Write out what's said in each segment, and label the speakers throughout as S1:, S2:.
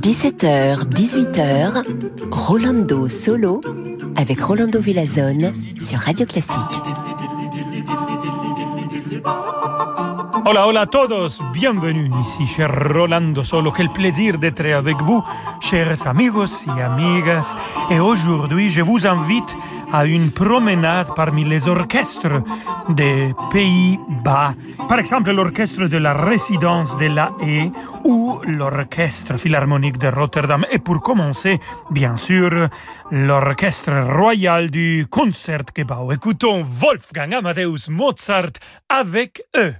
S1: 17h, 18h, Rolando Solo avec Rolando Villazone sur Radio Classique.
S2: Hola, hola a todos, bienvenue ici cher Rolando Solo. Quel plaisir d'être avec vous, chers amigos et amigas. Et aujourd'hui, je vous invite à une promenade parmi les orchestres des Pays-Bas. Par exemple, l'orchestre de la résidence de la Haye ou l'orchestre philharmonique de Rotterdam. Et pour commencer, bien sûr, l'orchestre royal du Concertgebouw. Écoutons Wolfgang Amadeus Mozart avec eux.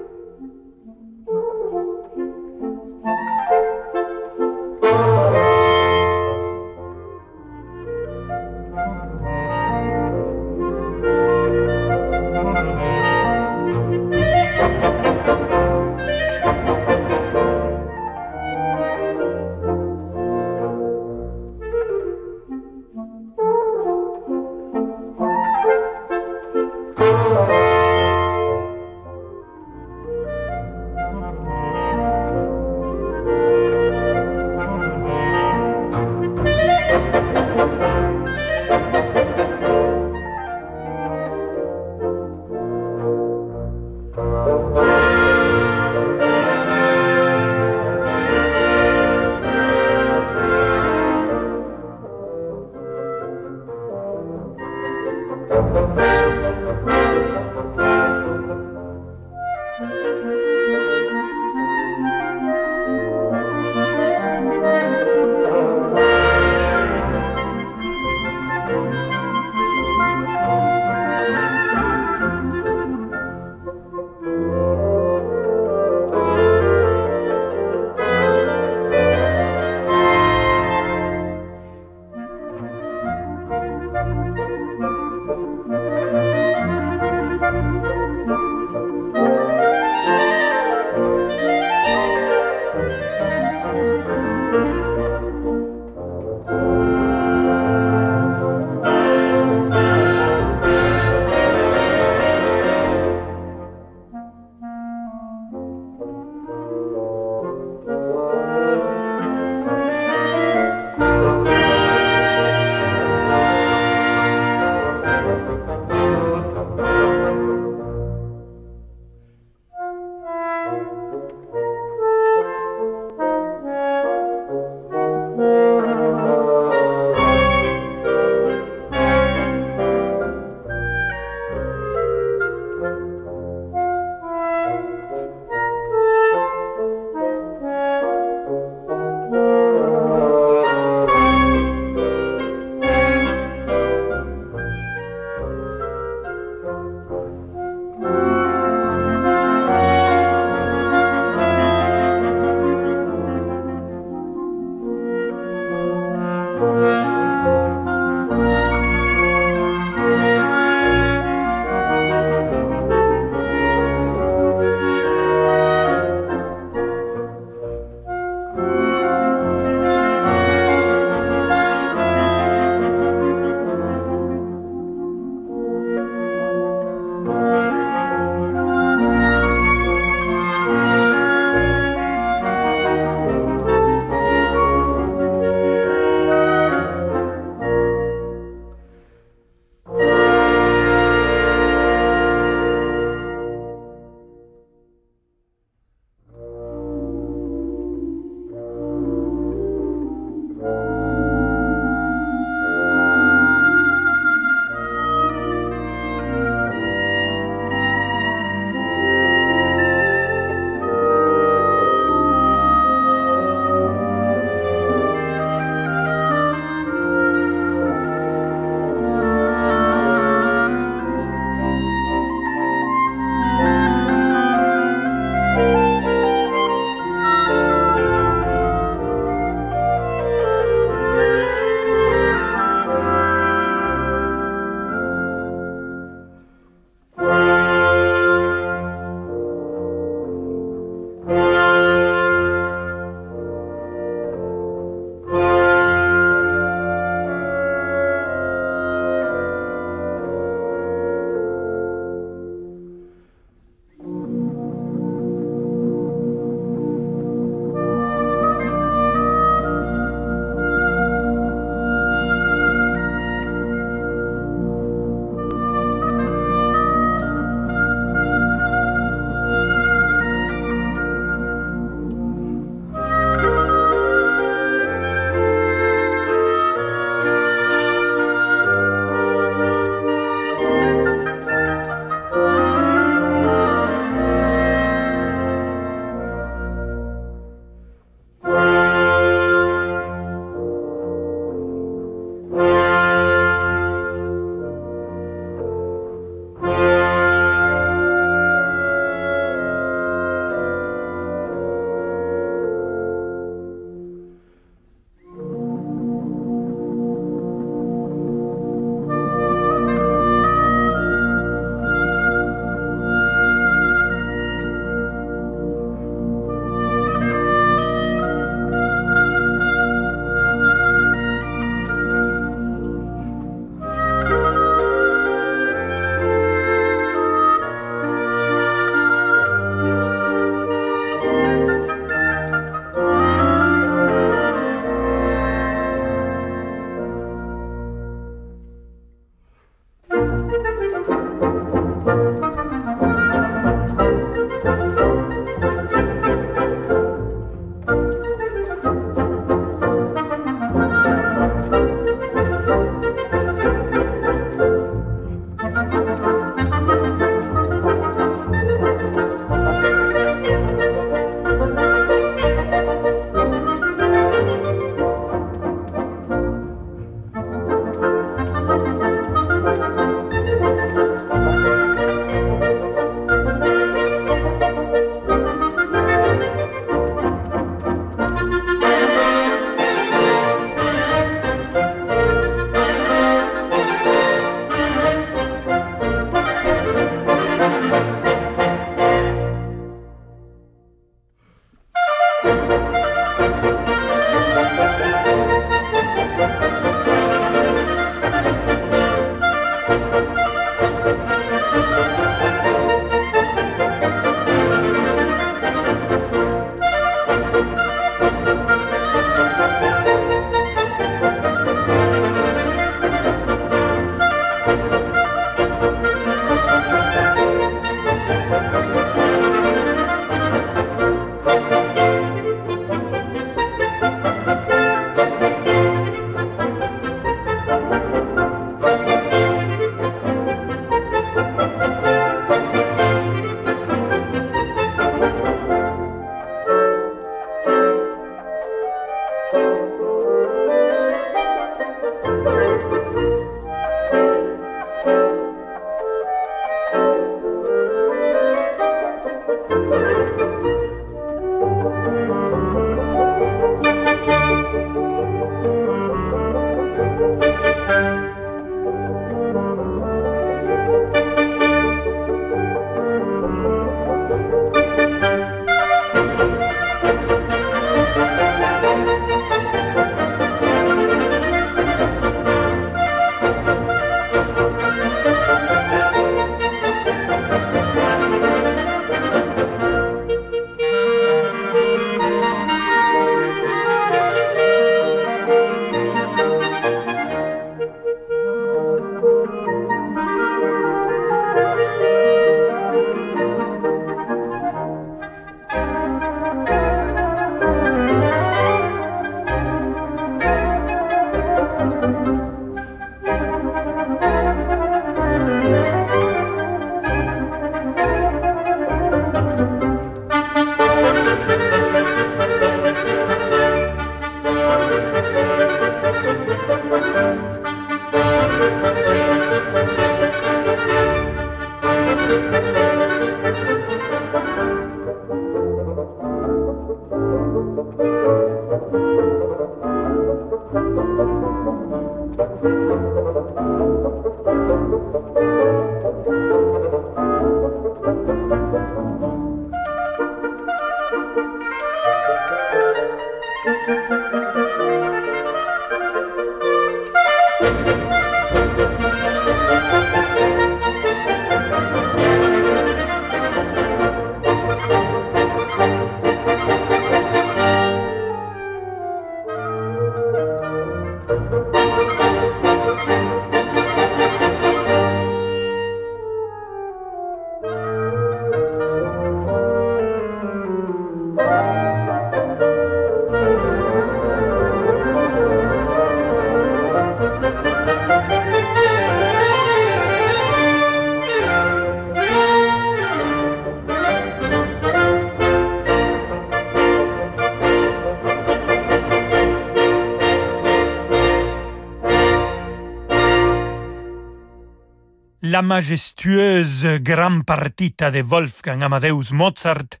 S2: La majestueuse Gran Partita de Wolfgang Amadeus Mozart,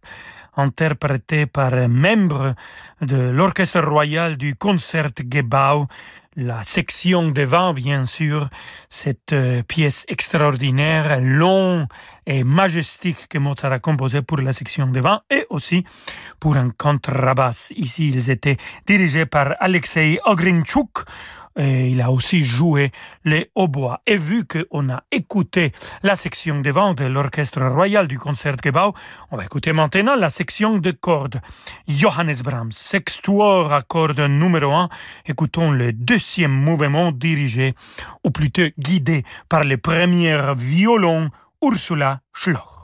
S2: interprétée par un membre de l'Orchestre royal du Concertgebouw, la section de vin, bien sûr, cette euh, pièce extraordinaire, longue et majestique que Mozart a composée pour la section de vin et aussi pour un contrebasse. Ici, ils étaient dirigés par Alexei Ogrinchuk, et il a aussi joué les hautbois. Et vu qu'on a écouté la section de vent de l'Orchestre Royal du Concertgebouw, on va écouter maintenant la section de cordes. Johannes Brahms, sextuor à cordes numéro 1. Écoutons le deuxième mouvement dirigé, ou plutôt guidé par le premier violon Ursula Schloch.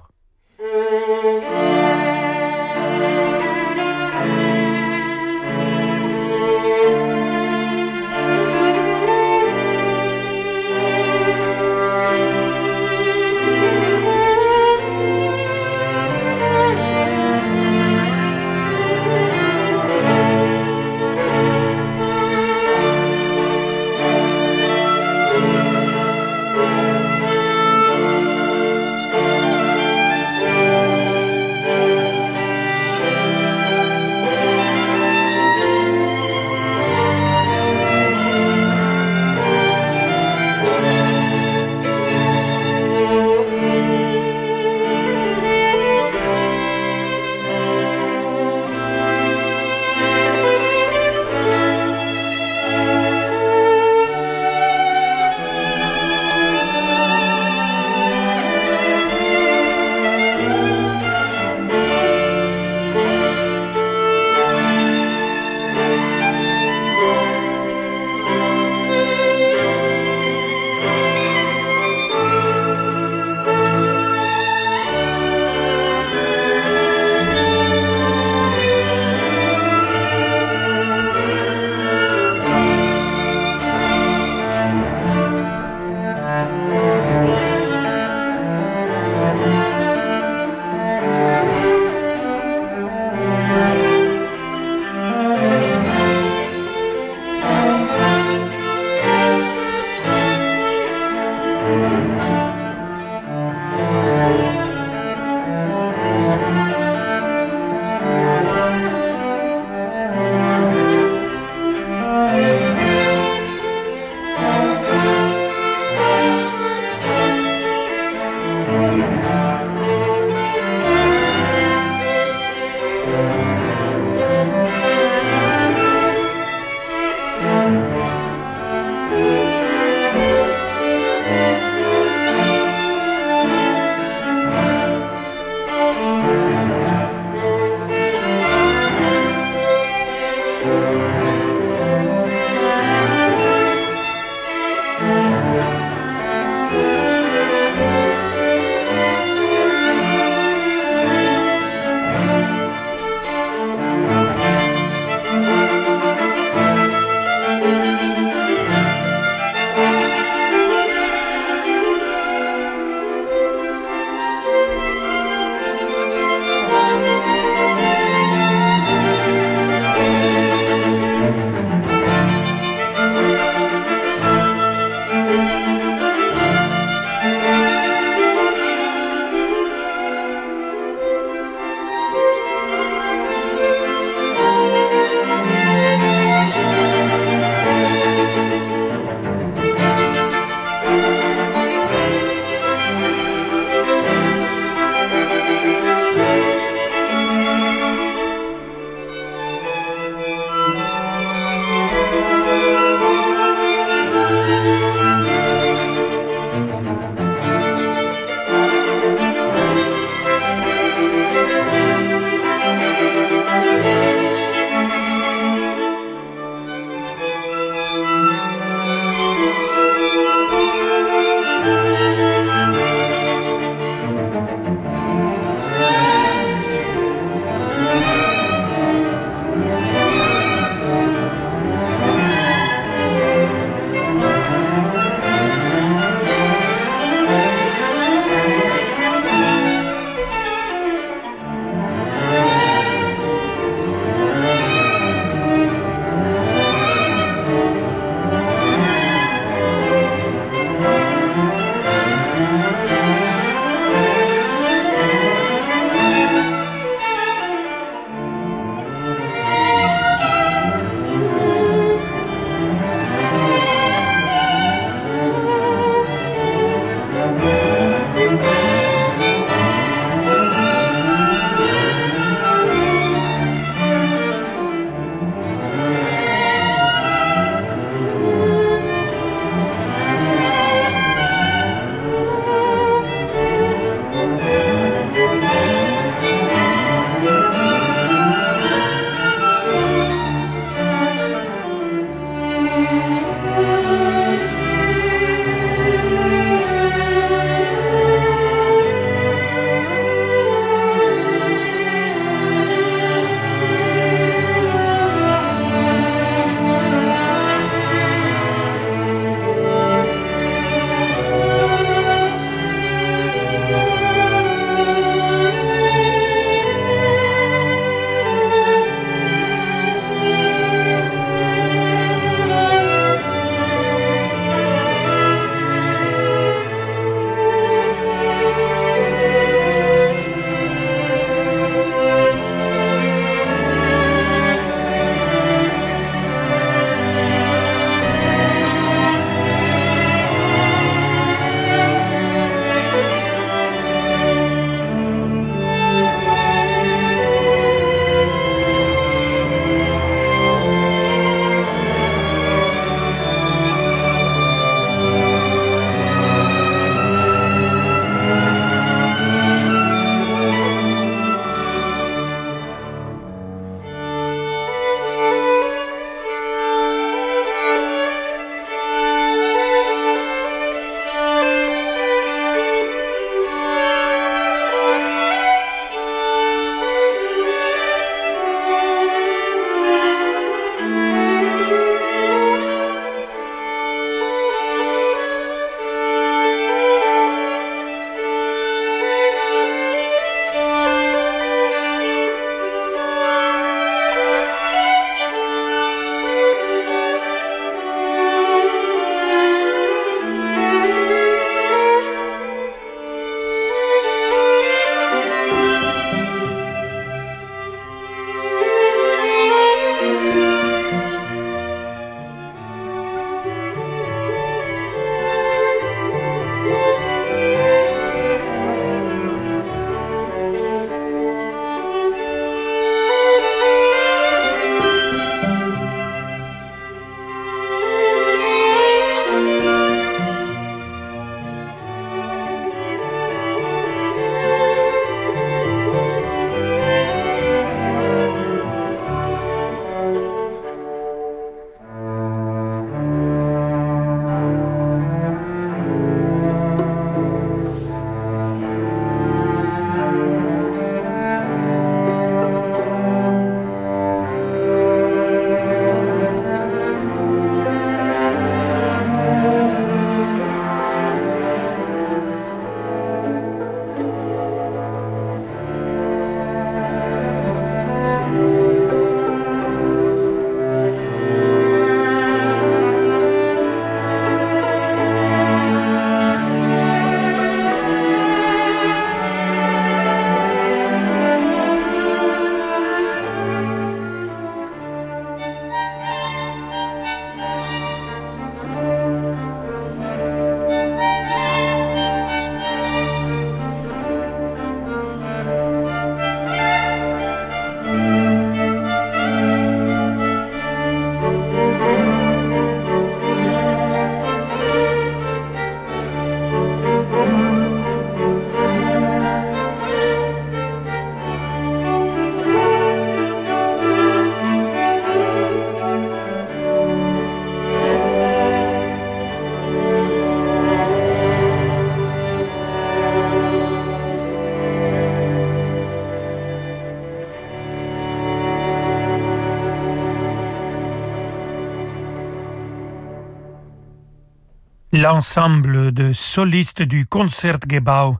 S2: L'ensemble de solistes du Concertgebouw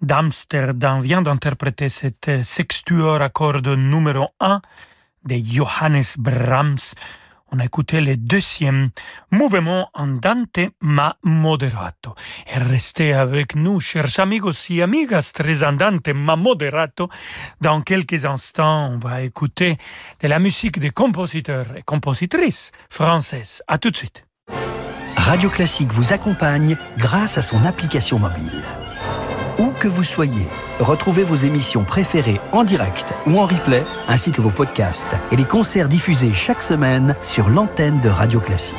S2: d'Amsterdam vient d'interpréter cette sextuor à numéro 1 de Johannes Brahms. On a écouté le deuxième mouvement andante ma moderato. Et restez avec nous, chers amigos et amigas, très andante ma moderato. Dans quelques instants, on va écouter de la musique des compositeurs et compositrices françaises. À tout de suite.
S3: Radio Classique vous accompagne grâce à son application mobile. Où que vous soyez, retrouvez vos émissions préférées en direct ou en replay, ainsi que vos podcasts et les concerts diffusés chaque semaine sur l'antenne de Radio Classique.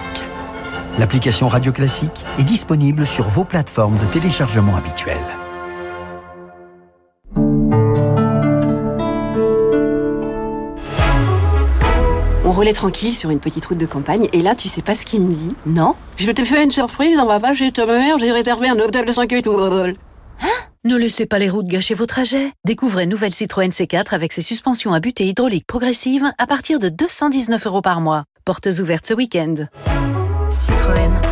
S3: L'application Radio Classique est disponible sur vos plateformes de téléchargement habituelles.
S4: Roulait tranquille sur une petite route de campagne et là, tu sais pas ce qu'il me dit Non
S5: Je t'ai fait une surprise, on va pas chez ta mère, j'ai réservé un hôtel de 5 étoiles.
S4: Hein? Ne laissez pas les routes gâcher vos trajets. Découvrez nouvelle Citroën C4 avec ses suspensions à butée hydraulique progressive à partir de 219 euros par mois. Portes ouvertes ce week-end.
S6: Citroën.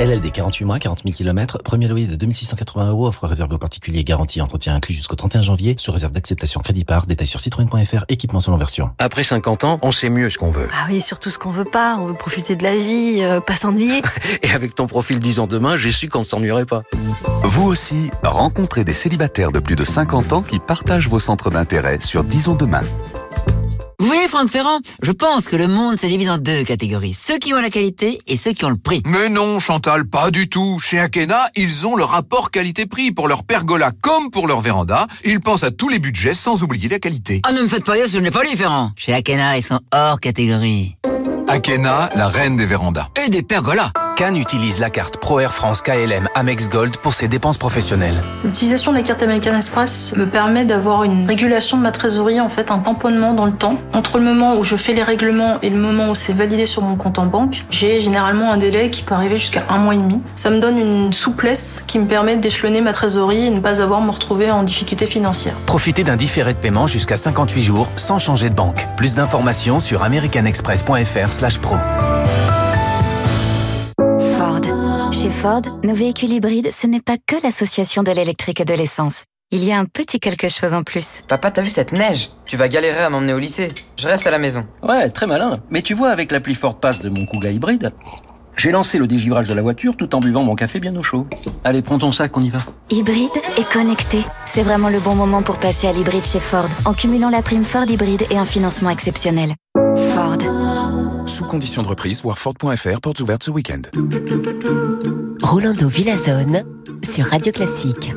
S7: LLD 48 mois, 40 000 km, premier loyer de 2680 euros, offre réservée aux particuliers, garantie entretien inclus jusqu'au 31 janvier, sous réserve d'acceptation crédit par, détail sur citroën.fr, équipement selon version.
S8: Après 50 ans, on sait mieux ce qu'on veut.
S6: Ah oui, surtout ce qu'on veut pas, on veut profiter de la vie, euh, pas s'ennuyer.
S8: Et avec ton profil 10 ans demain, j'ai su qu'on s'ennuierait pas.
S9: Vous aussi, rencontrez des célibataires de plus de 50 ans qui partagent vos centres d'intérêt sur 10 ans demain.
S10: Vous voyez, Franck Ferrand, je pense que le monde se divise en deux catégories. Ceux qui ont la qualité et ceux qui ont le prix.
S11: Mais non, Chantal, pas du tout. Chez Akena, ils ont le rapport qualité-prix pour leur pergola comme pour leur véranda. Ils pensent à tous les budgets sans oublier la qualité.
S10: Ah, ne me faites pas dire ce n'est pas différent. Chez Akena, ils sont hors catégorie.
S11: Akena, la reine des vérandas.
S10: Et des pergolas.
S12: Cannes utilise la carte Pro Air France KLM Amex Gold pour ses dépenses professionnelles.
S13: L'utilisation de la carte American Express me permet d'avoir une régulation de ma trésorerie, en fait un tamponnement dans le temps. Entre le moment où je fais les règlements et le moment où c'est validé sur mon compte en banque, j'ai généralement un délai qui peut arriver jusqu'à un mois et demi. Ça me donne une souplesse qui me permet d'échelonner ma trésorerie et ne pas avoir à me retrouver en difficulté financière.
S12: Profitez d'un différé de paiement jusqu'à 58 jours sans changer de banque. Plus d'informations sur americanexpress.fr/pro.
S14: Chez Ford, nos véhicules hybrides, ce n'est pas que l'association de l'électrique et de l'essence. Il y a un petit quelque chose en plus.
S15: Papa, t'as vu cette neige? Tu vas galérer à m'emmener au lycée. Je reste à la maison.
S3: Ouais, très malin. Mais tu vois, avec l'appli Ford Pass de mon Kuga hybride, j'ai lancé le dégivrage de la voiture tout en buvant mon café bien au chaud. Allez, prends ton sac, on y va.
S14: Hybride et connecté. C'est vraiment le bon moment pour passer à l'hybride chez Ford, en cumulant la prime Ford hybride et un financement exceptionnel.
S9: Sous condition de reprise, voir Ford.fr, portes ouvertes ce week-end.
S1: Rolando Villazone sur Radio Classique.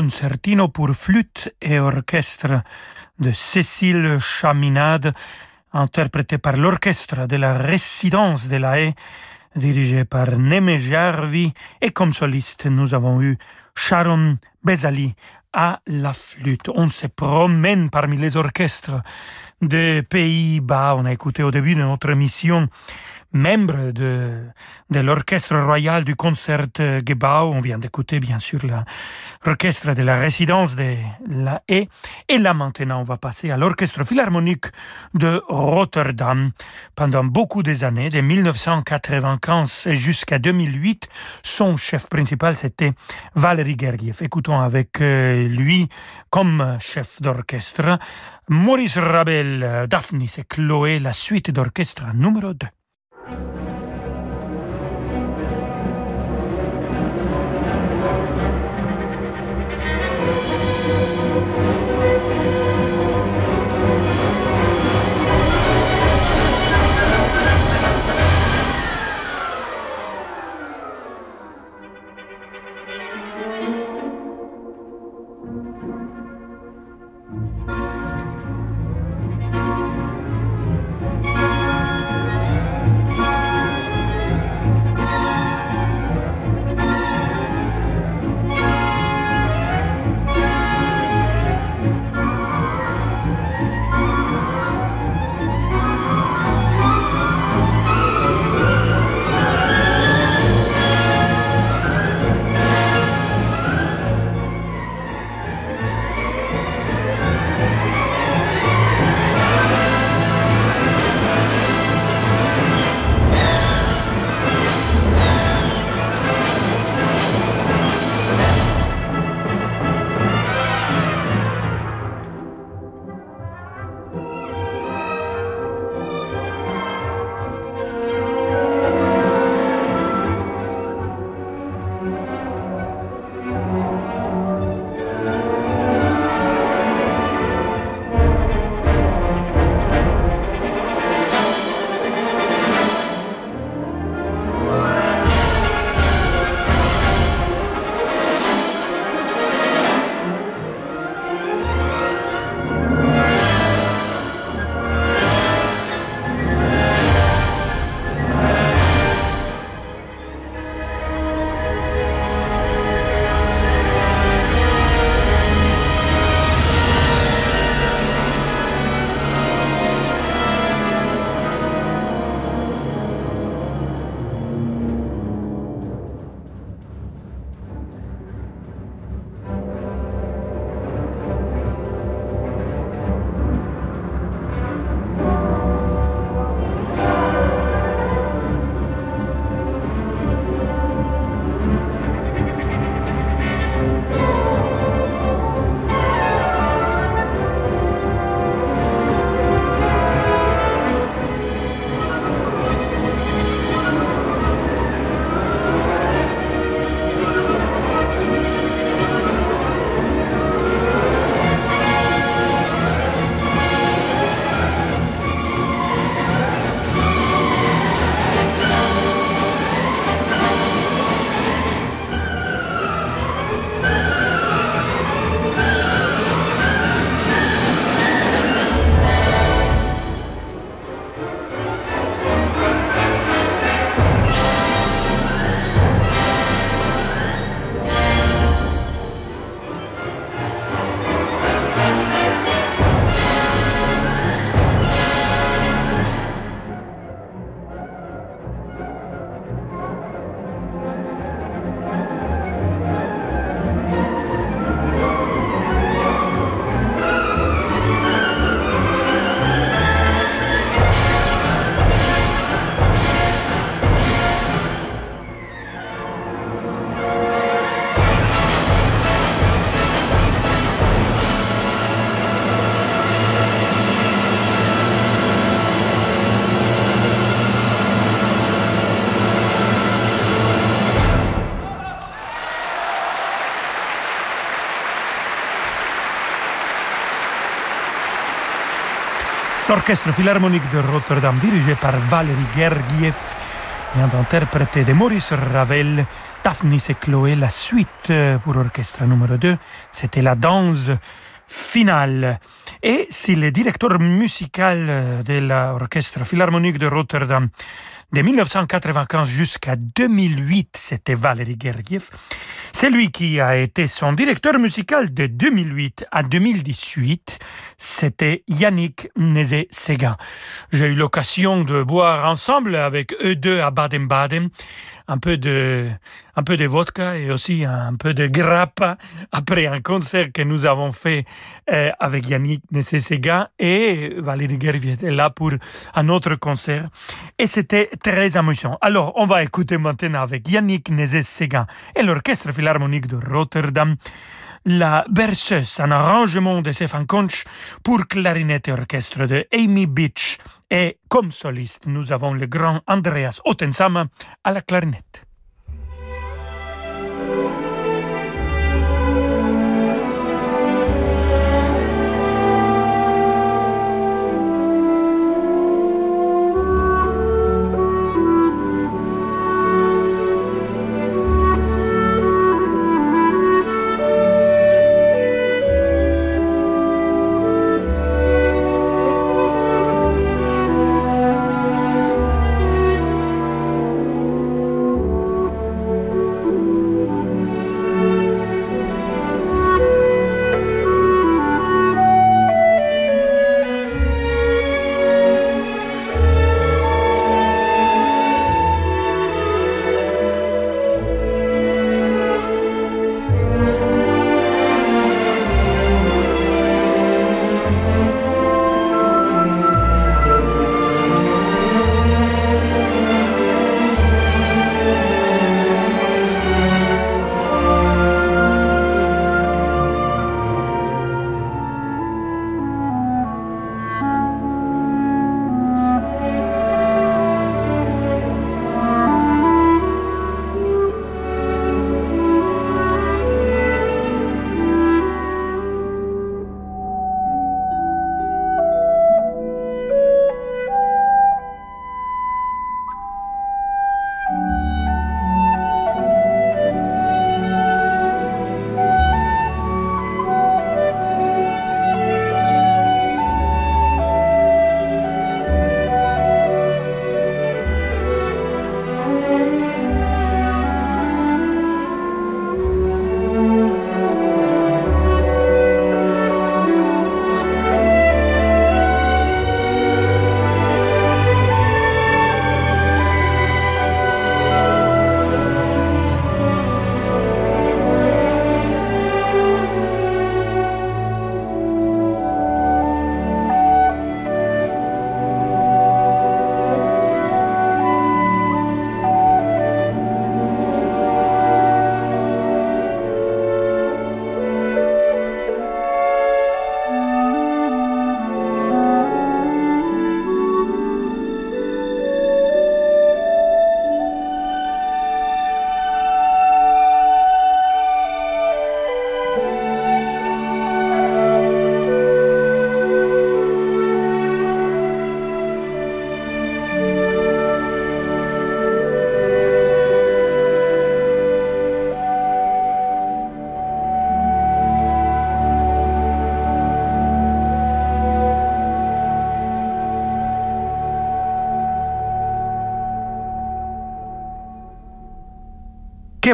S2: Concertino pour flûte et orchestre de Cécile Chaminade, interprété par l'orchestre de la résidence de la Haye, dirigé par Neme Jarvi, et comme soliste, nous avons eu Sharon Bezali à la flûte. On se promène parmi les orchestres des Pays-Bas. On a écouté au début de notre émission membre de, l'Orchestre royal du Concertgebouw. On vient d'écouter bien sûr l'orchestre de la résidence de la Haye. Et là maintenant, on va passer à l'Orchestre philharmonique de Rotterdam. Pendant beaucoup des années, de 1995 jusqu'à 2008, son chef principal, c'était Valéry Gergiev. Écoutons avec euh, lui, comme chef d'orchestre, Maurice Ravel, Daphnis et Chloé, la suite d'orchestre numéro 2. Thank you. L'Orchestre Philharmonique de Rotterdam, dirigé par Valérie Gergiev, vient d'interpréter de Maurice Ravel, Daphnis et Chloé, la suite pour orchestre numéro 2. C'était la danse finale. Et si le directeur musical de l'Orchestre Philharmonique de Rotterdam de 1995 jusqu'à 2008, c'était Valérie Gergiev. C'est lui qui a été son directeur musical de 2008 à 2018. C'était Yannick Nézé-Séguin. J'ai eu l'occasion de boire ensemble avec eux deux à Baden-Baden un peu de, un peu de vodka et aussi un peu de grappa après un concert que nous avons fait euh, avec Yannick Nézé-Séguin et Valérie Gergiev était là pour un autre concert. Et c'était très amusant. Alors, on va écouter maintenant avec Yannick Nézet-Séguin et l'Orchestre Philharmonique de Rotterdam la berceuse, un arrangement de Stefan Conch pour clarinette et orchestre de Amy Beach. Et comme soliste, nous avons le grand Andreas Ottensama à la clarinette.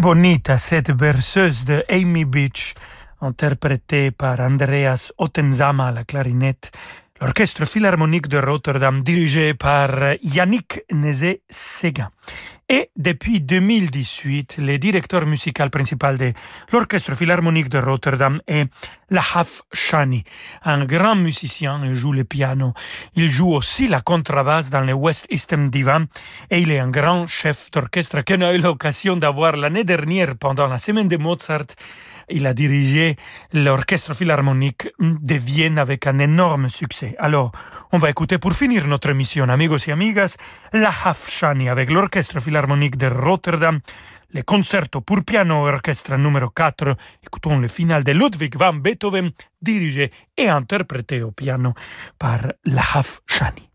S2: Bonita cette berceuse de Amy Beach, interprétée par Andreas Ottenzama à la clarinette, l'Orchestre Philharmonique de Rotterdam dirigé par Yannick Nézé-Séguin. Et depuis 2018, le directeur musical principal de l'Orchestre Philharmonique de Rotterdam est Lahaf Shani, un grand musicien, il joue le piano, il joue aussi la contrebasse dans le West Eastern Divan. Et il est un grand chef d'orchestre qu'on a eu l'occasion d'avoir l'année dernière pendant la semaine de Mozart il a dirigé l'Orchestre Philharmonique de Vienne avec un énorme succès. Alors, on va écouter pour finir notre émission, amigos et amigas, la Hafshani avec l'Orchestre Philharmonique de Rotterdam, le concerto pour piano orchestre numéro 4. Écoutons le final de Ludwig van Beethoven, dirigé et interprété au piano par la Hafshani.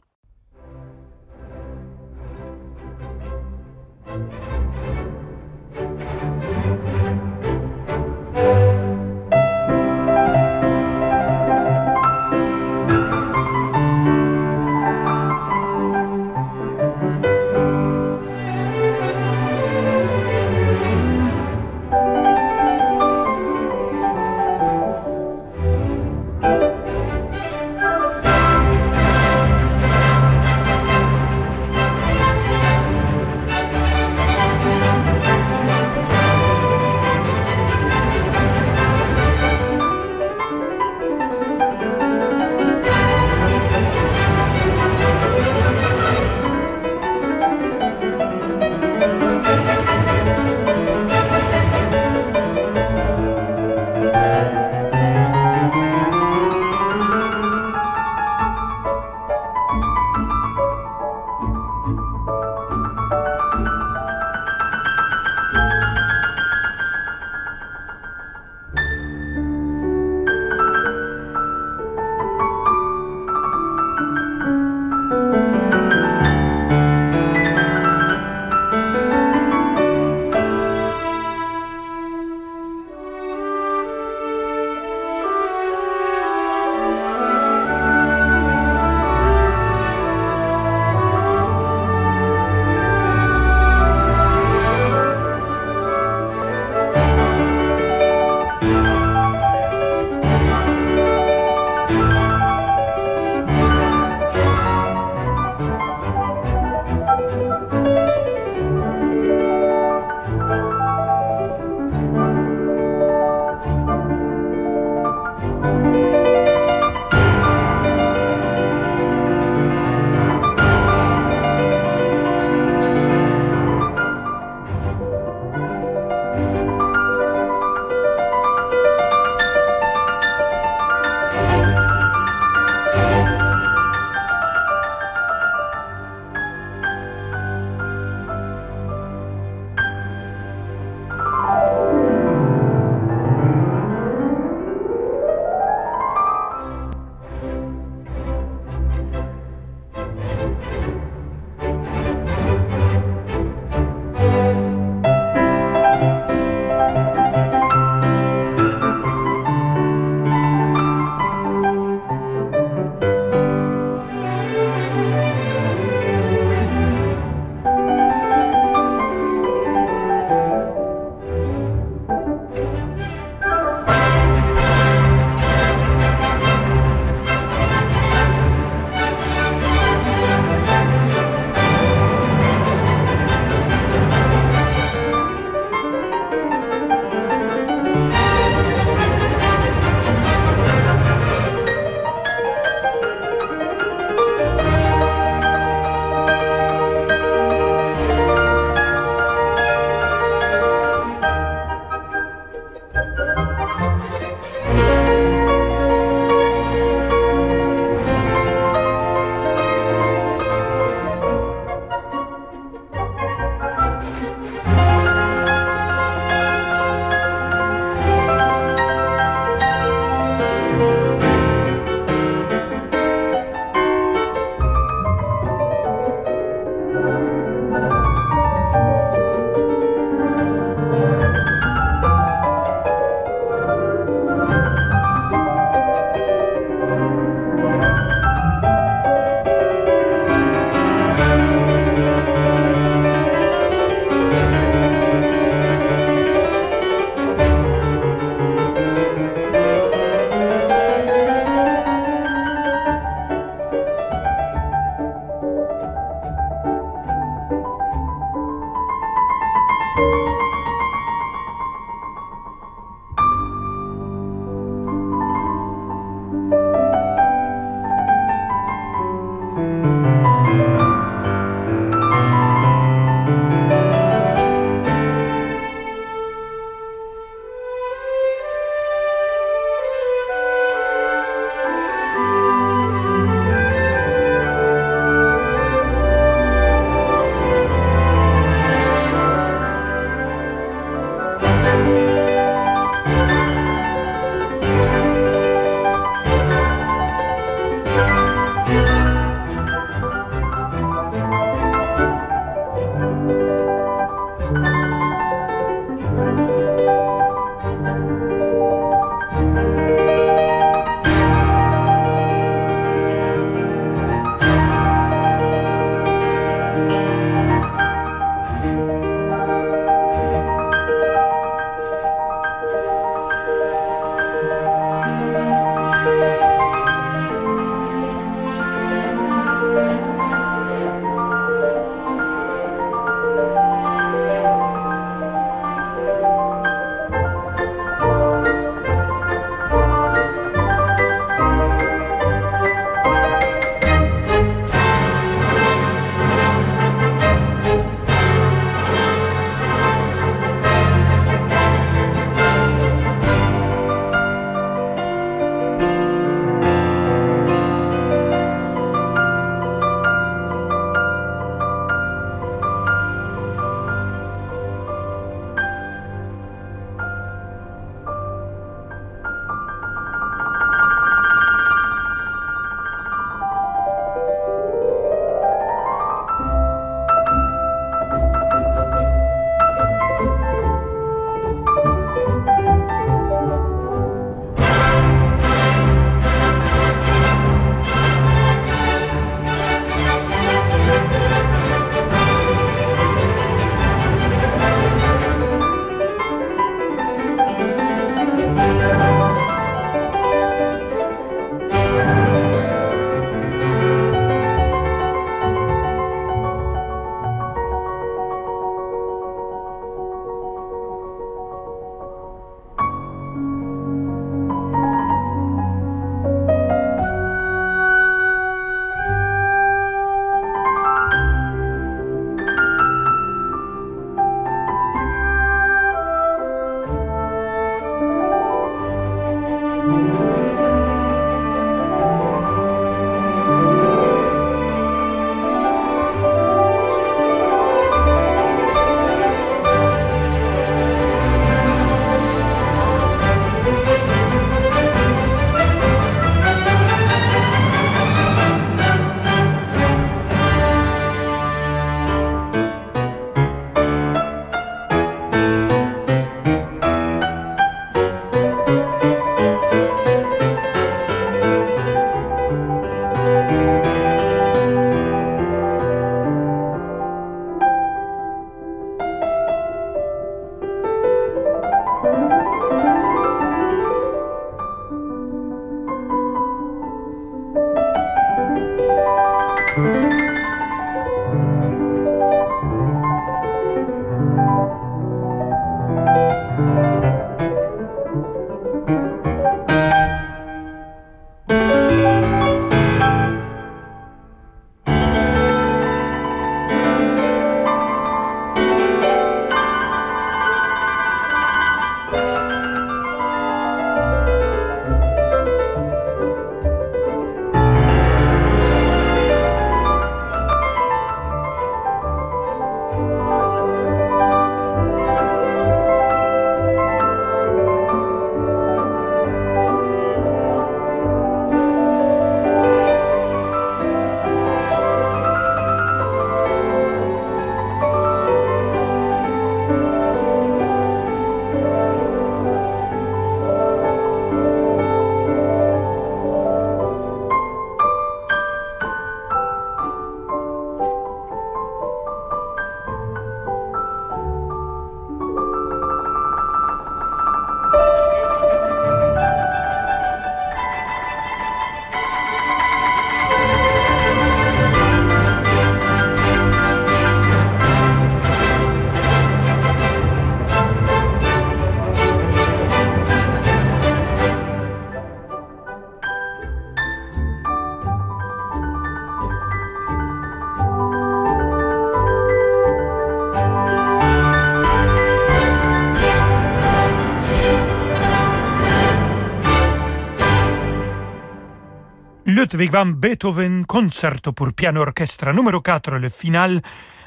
S2: Ludwig van Beethoven, concerto pour piano orchestre numéro 4, le final,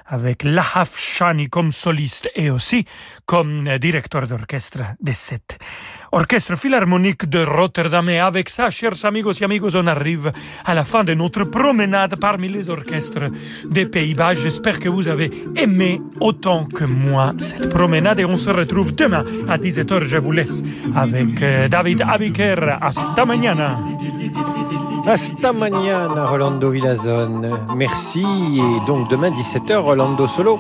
S2: avec Lahaf Shani comme soliste et aussi comme directeur d'orchestre de cette orchestre philharmonique de Rotterdam. Et avec ça, chers amigos et amigos, on arrive à la fin de notre promenade parmi les orchestres des Pays-Bas. J'espère que vous avez aimé autant que moi cette promenade et on se retrouve demain à 17h. Je vous laisse avec euh, David Abiker. Hasta mañana.
S16: Hasta mañana, Rolando Villazone. Merci. Et donc demain 17h, Rolando Solo.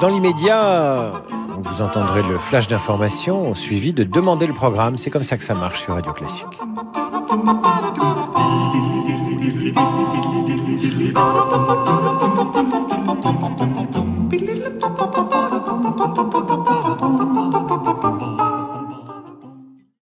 S16: Dans l'immédiat, vous entendrez le flash d'information suivi de demander le programme. C'est comme ça que ça marche sur Radio Classique.